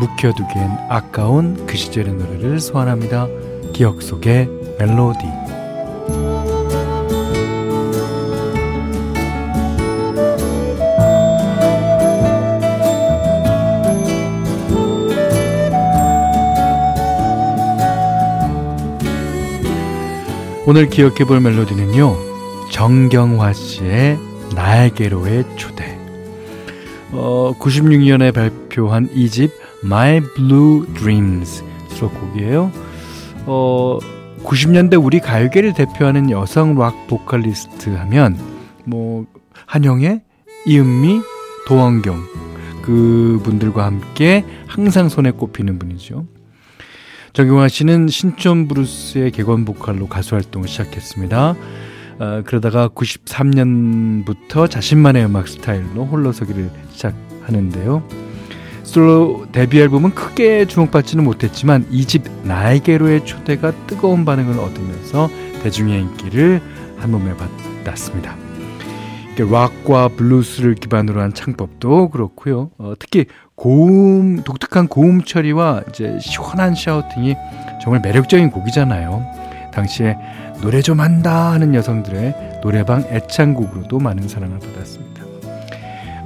묵혀두기엔 아까운 그 시절의 노래를 소환합니다. 기억 속의 멜로디. 오늘 기억해 볼 멜로디는요. 정경화 씨의 나에게로의 초대. 어, 96년에 발표한 이집 My Blue Dreams 수록곡이에요. 어, 90년대 우리 가요계를 대표하는 여성 락 보컬리스트 하면 뭐 한영애, 이은미, 도원경 그 분들과 함께 항상 손에 꼽히는 분이죠. 정경화 씨는 신촌 브루스의 객원 보컬로 가수 활동을 시작했습니다. 어, 그러다가 93년부터 자신만의 음악 스타일로 홀로서기를 시작하는데요. 솔로 데뷔 앨범은 크게 주목받지는 못했지만 2집 나에게로의 초대가 뜨거운 반응을 얻으면서 대중의 인기를 한 몸에 받았습니다. 락과 블루스를 기반으로 한 창법도 그렇고요. 어, 특히 고음 독특한 고음 처리와 이제 시원한 샤우팅이 정말 매력적인 곡이잖아요. 당시에 노래 좀 한다 하는 여성들의 노래방 애창곡으로도 많은 사랑을 받았습니다.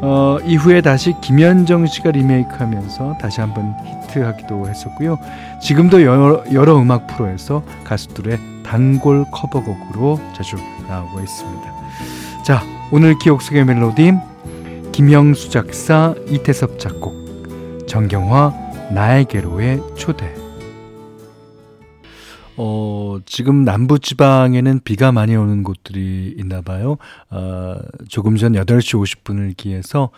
어, 이후에 다시 김현정 씨가 리메이크하면서 다시 한번 히트하기도 했었고요. 지금도 여러, 여러 음악 프로에서 가수들의 단골 커버곡으로 자주 나오고 있습니다. 자, 오늘 기억 속의 멜로디 김영수 작사 이태섭 작곡 정경화 나에게로의 초대 어, 지금 남부 지방에는 비가 많이 오는 곳들이 있나 봐요. 어, 조금 전 8시 50분을 기해서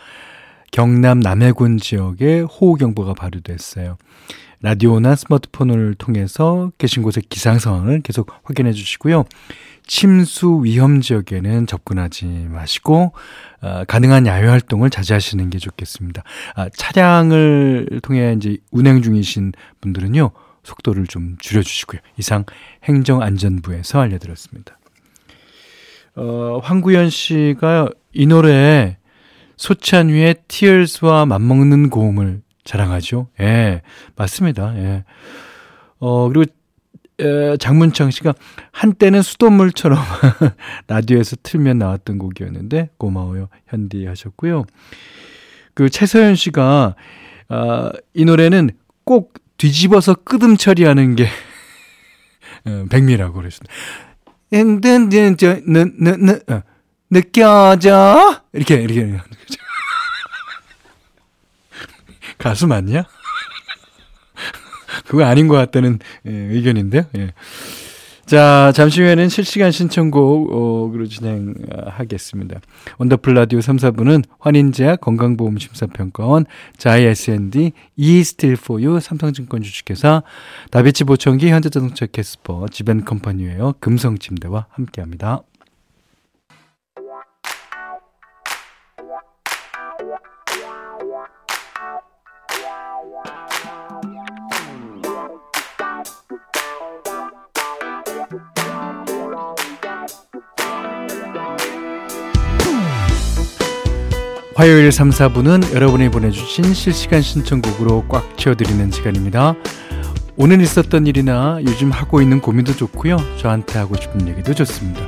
경남 남해군 지역에 호우경보가 발효됐어요. 라디오나 스마트폰을 통해서 계신 곳의 기상 상황을 계속 확인해 주시고요. 침수 위험 지역에는 접근하지 마시고 어, 가능한 야외 활동을 자제하시는 게 좋겠습니다. 아, 차량을 통해 이제 운행 중이신 분들은요. 속도를 좀 줄여주시고요. 이상 행정안전부에서 알려드렸습니다. 어, 황구현 씨가 이 노래 소찬휘의 Tears와 맞먹는 고음을 자랑하죠. 예, 맞습니다. 예. 어, 그리고 에, 장문창 씨가 한때는 수돗물처럼 라디오에서 틀면 나왔던 곡이었는데 고마워요 현디 하셨고요. 그 최서연 씨가 아, 이 노래는 꼭 뒤집어서 끄듬 처리하는 게 어, 백미라고 그랬습니다. 어, 느껴져 이렇게 이렇게 가수 맞냐? 그거 아닌 것 같다는 예, 의견인데요. 예. 자, 잠시 후에는 실시간 신청곡으로 진행하겠습니다. 원더풀 라디오 3, 4부는 환인제약 건강보험심사평가원, 자이 S&D, 이스틸 포유, 삼성증권 주식회사, 다비치 보청기, 현대자동차 캐스퍼, 지벤컴퍼니웨어, 금성침대와 함께합니다. 화요일 3, 4부는 여러분이 보내주신 실시간 신청곡으로 꽉 채워드리는 시간입니다. 오늘 있었던 일이나 요즘 하고 있는 고민도 좋고요. 저한테 하고 싶은 얘기도 좋습니다.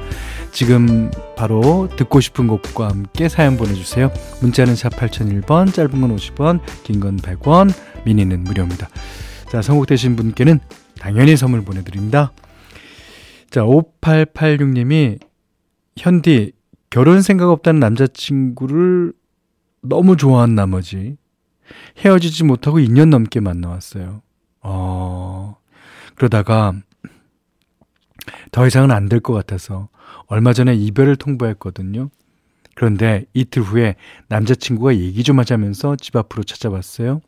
지금 바로 듣고 싶은 곡과 함께 사연 보내주세요. 문자는 샵 8001번, 짧은 건 50원, 긴 건 100원, 미니는 무료입니다. 자, 선곡되신 분께는 당연히 선물 보내드립니다. 자, 5886님이 현디 결혼 생각 없다는 남자친구를 너무 좋아한 나머지 헤어지지 못하고 2년 넘게 만나왔어요. 어, 그러다가 더 이상은 안 될 것 같아서 얼마 전에 이별을 통보했거든요. 그런데 이틀 후에 남자친구가 얘기 좀 하자면서 집 앞으로 찾아왔어요.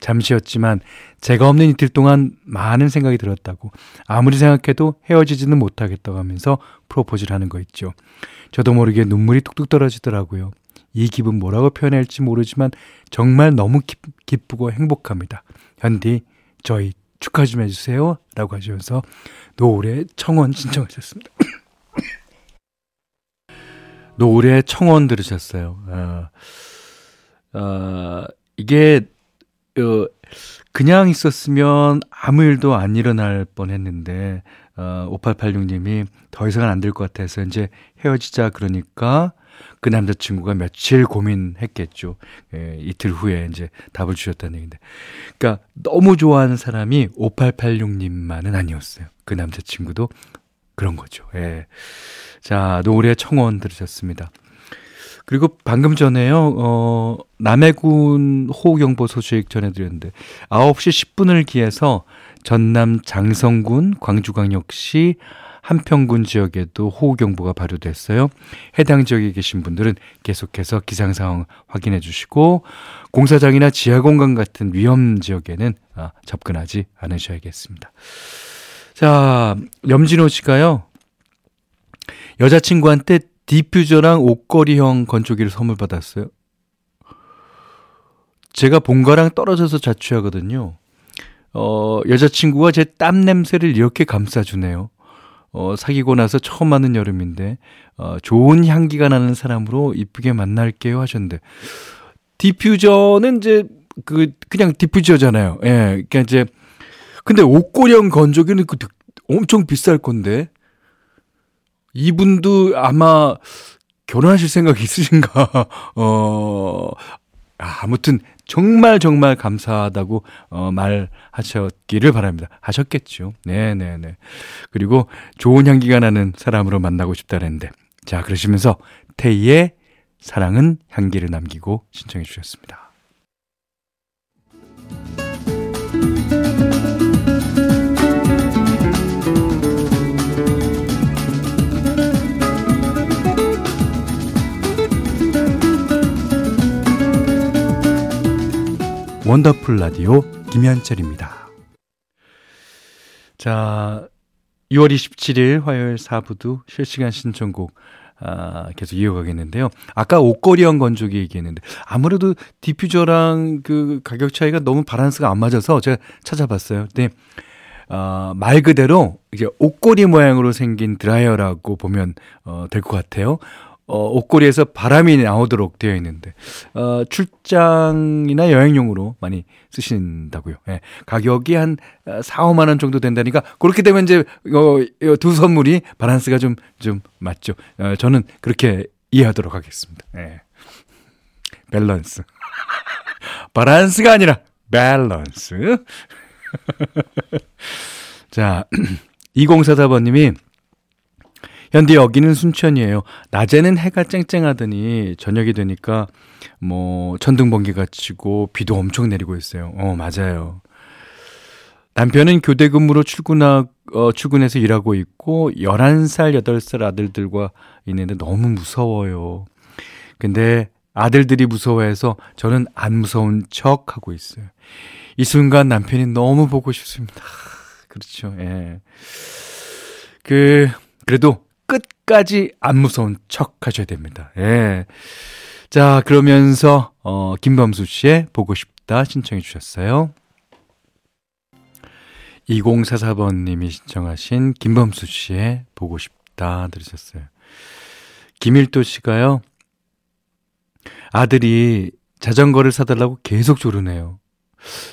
잠시였지만 제가 없는 이틀 동안 많은 생각이 들었다고 아무리 생각해도 헤어지지는 못하겠다고 하면서 프로포즈를 하는 거 있죠. 저도 모르게 눈물이 뚝뚝 떨어지더라고요. 이 기분 뭐라고 표현해야 할지 모르지만 정말 너무 기, 기쁘고 행복합니다. 현디 저희 축하 좀 해주세요 라고 하시면서 노래 청원 신청하셨습니다. 노래 청원 들으셨어요. 아, 아, 이게 어, 그냥 있었으면 아무 일도 안 일어날 뻔 했는데, 어, 5886님이 더 이상은 안 될 것 같아서 이제 헤어지자 그러니까 그 남자친구가 며칠 고민했겠죠. 예, 이틀 후에 이제 답을 주셨다는 얘기인데. 그러니까 너무 좋아하는 사람이 5886님만은 아니었어요. 그 남자친구도 그런 거죠. 예. 자, 노래 청원 들으셨습니다. 그리고 방금 전에요, 어, 남해군 호우경보 소식 전해드렸는데, 9시 10분을 기해서 전남 장성군, 광주광역시, 한평군 지역에도 호우경보가 발효됐어요. 해당 지역에 계신 분들은 계속해서 기상 상황 확인해 주시고, 공사장이나 지하 공간 같은 위험 지역에는 아, 접근하지 않으셔야겠습니다. 자, 염진호 씨가요, 여자친구한테 디퓨저랑 옷걸이형 건조기를 선물 받았어요. 제가 본가랑 떨어져서 자취하거든요. 어, 여자친구가 제 땀 냄새를 이렇게 감싸주네요. 어, 사귀고 나서 처음 맞는 여름인데, 어, 좋은 향기가 나는 사람으로 이쁘게 만날게요 하셨는데, 디퓨저는 이제, 그, 그냥 디퓨저잖아요. 예, 그러니까 이제, 근데 옷걸이형 건조기는 그 엄청 비쌀 건데, 이분도 아마 결혼하실 생각 있으신가? 어, 아무튼 정말 정말 감사하다고 어, 말하셨기를 바랍니다. 하셨겠죠. 네네네. 그리고 좋은 향기가 나는 사람으로 만나고 싶다는데 자 그러시면서 태희의 사랑은 향기를 남기고 신청해 주셨습니다. 원더풀 라디오 김현철입니다. 자, 6월 27일 화요일 4부도 실시간 신청곡 아, 계속 이어가겠는데요. 아까 옷걸이형 건조기 얘기했는데 아무래도 디퓨저랑 그 가격 차이가 너무 바란스가 안 맞아서 제가 찾아봤어요. 근데 어, 말 그대로 이제 옷걸이 모양으로 생긴 드라이어라고 보면 어, 될 것 같아요. 어, 옷걸이에서 바람이 나오도록 되어 있는데, 어, 출장이나 여행용으로 많이 쓰신다고요. 예. 가격이 한 4, 5만 원 정도 된다니까, 그렇게 되면 이제, 어, 두 선물이 바란스가 좀, 좀 맞죠. 어, 저는 그렇게 이해하도록 하겠습니다. 예. 밸런스. 바란스가 아니라, 밸런스. 자, 2044번님이 현디 여기는 순천이에요. 낮에는 해가 쨍쨍하더니 저녁이 되니까 뭐 천둥 번개가 치고 비도 엄청 내리고 있어요. 어, 맞아요. 남편은 교대 근무로 출근하, 어, 출근해서 일하고 있고 11살, 8살 아들들과 있는데 너무 무서워요. 근데 아들들이 무서워해서 저는 안 무서운 척 하고 있어요. 이 순간 남편이 너무 보고 싶습니다. 그렇죠. 예. 그, 그래도 끝까지 안 무서운 척 하셔야 됩니다. 예. 자, 그러면서, 어, 김범수 씨의 보고 싶다 신청해 주셨어요. 2044번님이 신청하신 김범수 씨의 보고 싶다 들으셨어요. 김일도 씨가요, 아들이 자전거를 사달라고 계속 조르네요.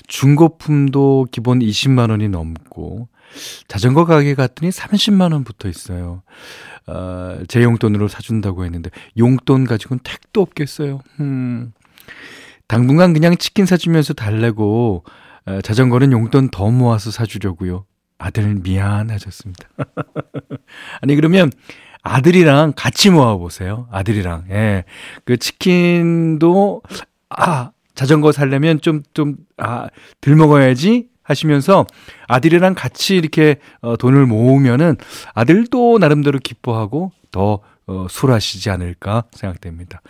중고품도 기본 20만 원이 넘고 자전거 가게 갔더니 30만 원 붙어 있어요. 어, 제 용돈으로 사준다고 했는데 용돈 가지고는 택도 없겠어요. 음. 당분간 그냥 치킨 사주면서 달래고 어, 자전거는 용돈 더 모아서 사주려고요. 아들 미안하셨습니다. 아니 그러면 아들이랑 같이 모아 보세요. 아들이랑. 예. 그 치킨도, 아, 자전거 살려면 좀, 좀, 아, 덜 먹어야지 하시면서 아들이랑 같이 이렇게 어, 돈을 모으면은 아들도 나름대로 기뻐하고 더 어, 술하시지 않을까 생각됩니다.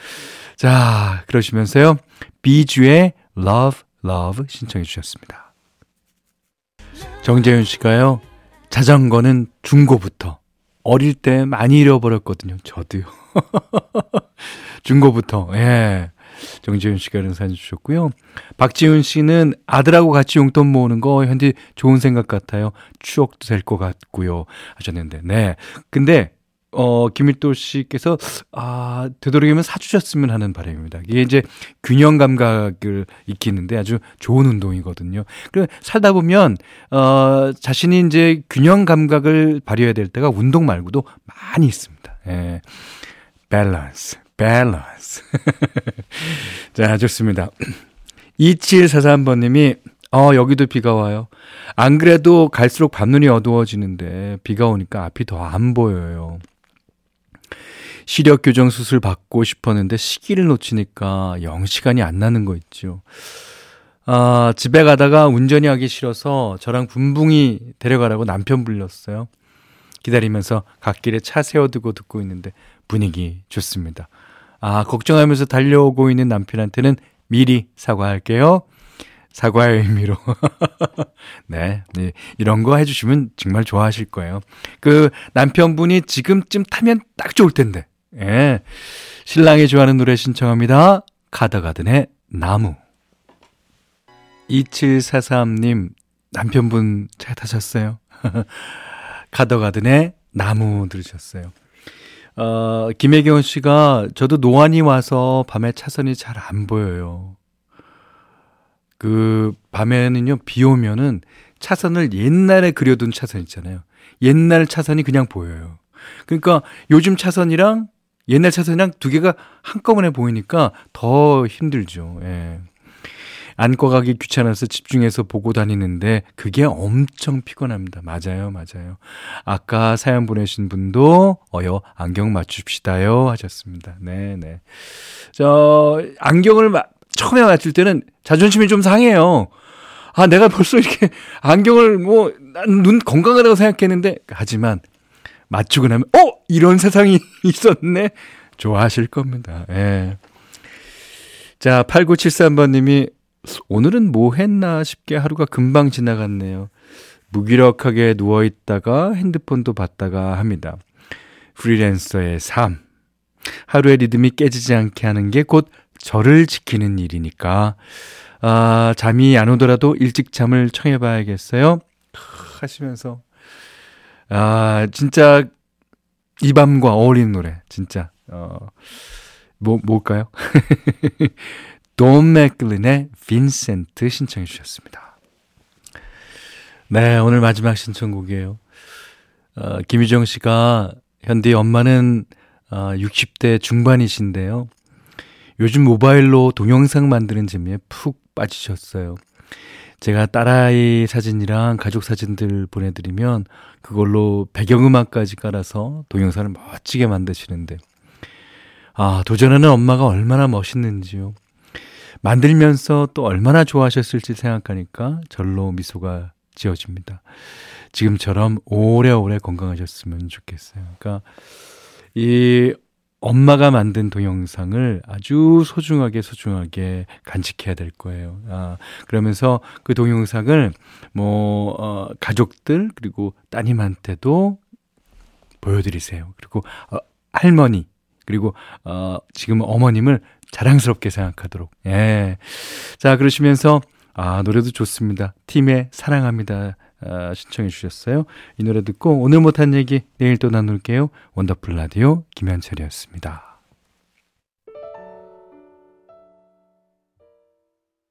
자, 그러시면서요. 비주의 Love, Love 신청해 주셨습니다. 정재윤 씨가요. 자전거는 중고부터 어릴 때 많이 잃어버렸거든요. 저도요. 중고부터, 예. 정지훈 씨가 이런 사진 주셨고요. 박지훈 씨는 아들하고 같이 용돈 모으는 거 현재 좋은 생각 같아요. 추억도 될 것 같고요. 하셨는데, 네. 근데, 어, 김일도 씨께서, 아, 되도록이면 사주셨으면 하는 바람입니다. 이게 이제 균형 감각을 익히는데 아주 좋은 운동이거든요. 그리고 살다 보면, 어, 자신이 이제 균형 감각을 발휘해야 될 때가 운동 말고도 많이 있습니다. 예. 밸런스, 밸런스. 자, 좋습니다. 2743번님이, 어, 여기도 비가 와요. 안 그래도 갈수록 밤눈이 어두워지는데, 비가 오니까 앞이 더 안 보여요. 시력 교정 수술 받고 싶었는데 시기를 놓치니까 영 시간이 안 나는 거 있죠. 아, 집에 가다가 운전이 하기 싫어서 저랑 붕붕이 데려가라고 남편 불렀어요. 기다리면서 갓길에 차 세워두고 듣고 있는데 분위기 좋습니다. 아, 걱정하면서 달려오고 있는 남편한테는 미리 사과할게요. 사과의 의미로. 네, 네. 이런 거 해주시면 정말 좋아하실 거예요. 그 남편분이 지금쯤 타면 딱 좋을 텐데. 예. 신랑이 좋아하는 노래 신청합니다. 카더가든의 나무. 2743님, 남편분 잘 타셨어요? 카더가든의 나무 들으셨어요. 어, 김혜경 씨가 저도 노안이 와서 밤에 차선이 잘 안 보여요. 그 밤에는요, 비 오면은 차선을 옛날에 그려둔 차선 있잖아요. 옛날 차선이 그냥 보여요. 그러니까 요즘 차선이랑 옛날 차선이랑 두 개가 한꺼번에 보이니까 더 힘들죠. 예. 안고 가기 귀찮아서 집중해서 보고 다니는데 그게 엄청 피곤합니다. 맞아요, 맞아요. 아까 사연 보내신 분도 어여 안경 맞춥시다요 하셨습니다. 네, 네. 저 안경을 마, 처음에 맞출 때는 자존심이 좀 상해요. 아, 내가 벌써 이렇게 안경을 뭐 눈 건강하다고 생각했는데 하지만 맞추고 나면 어 이런 세상이 있었네 좋아하실 겁니다. 예. 자 8973번님이 오늘은 뭐 했나 싶게 하루가 금방 지나갔네요. 무기력하게 누워 있다가 핸드폰도 봤다가 합니다. 프리랜서의 삶. 하루의 리듬이 깨지지 않게 하는 게 곧 저를 지키는 일이니까. 아, 잠이 안 오더라도 일찍 잠을 청해봐야겠어요. 하시면서 아, 진짜 이 밤과 어울리는 노래, 진짜. 어, 뭐, 뭘까요? 돈 맥글린의 빈센트 신청해 주셨습니다. 네, 오늘 마지막 신청곡이에요. 어, 김유정 씨가 현디 엄마는 어, 60대 중반이신데요. 요즘 모바일로 동영상 만드는 재미에 푹 빠지셨어요. 제가 딸아이 사진이랑 가족 사진들 보내드리면 그걸로 배경음악까지 깔아서 동영상을 멋지게 만드시는데 아 도전하는 엄마가 얼마나 멋있는지요. 만들면서 또 얼마나 좋아하셨을지 생각하니까 절로 미소가 지어집니다. 지금처럼 오래오래 건강하셨으면 좋겠어요. 그러니까 이 엄마가 만든 동영상을 아주 소중하게 소중하게 간직해야 될 거예요. 아, 그러면서 그 동영상을 뭐, 어, 가족들, 그리고 따님한테도 보여드리세요. 그리고, 어, 할머니, 그리고, 어, 지금 어머님을 자랑스럽게 생각하도록. 예. 자, 그러시면서, 아, 노래도 좋습니다. 팀의 사랑합니다. 아, 신청해 주셨어요. 이 노래 듣고 오늘 못한 얘기 내일 또 나눌게요. 원더풀 라디오 김현철이었습니다.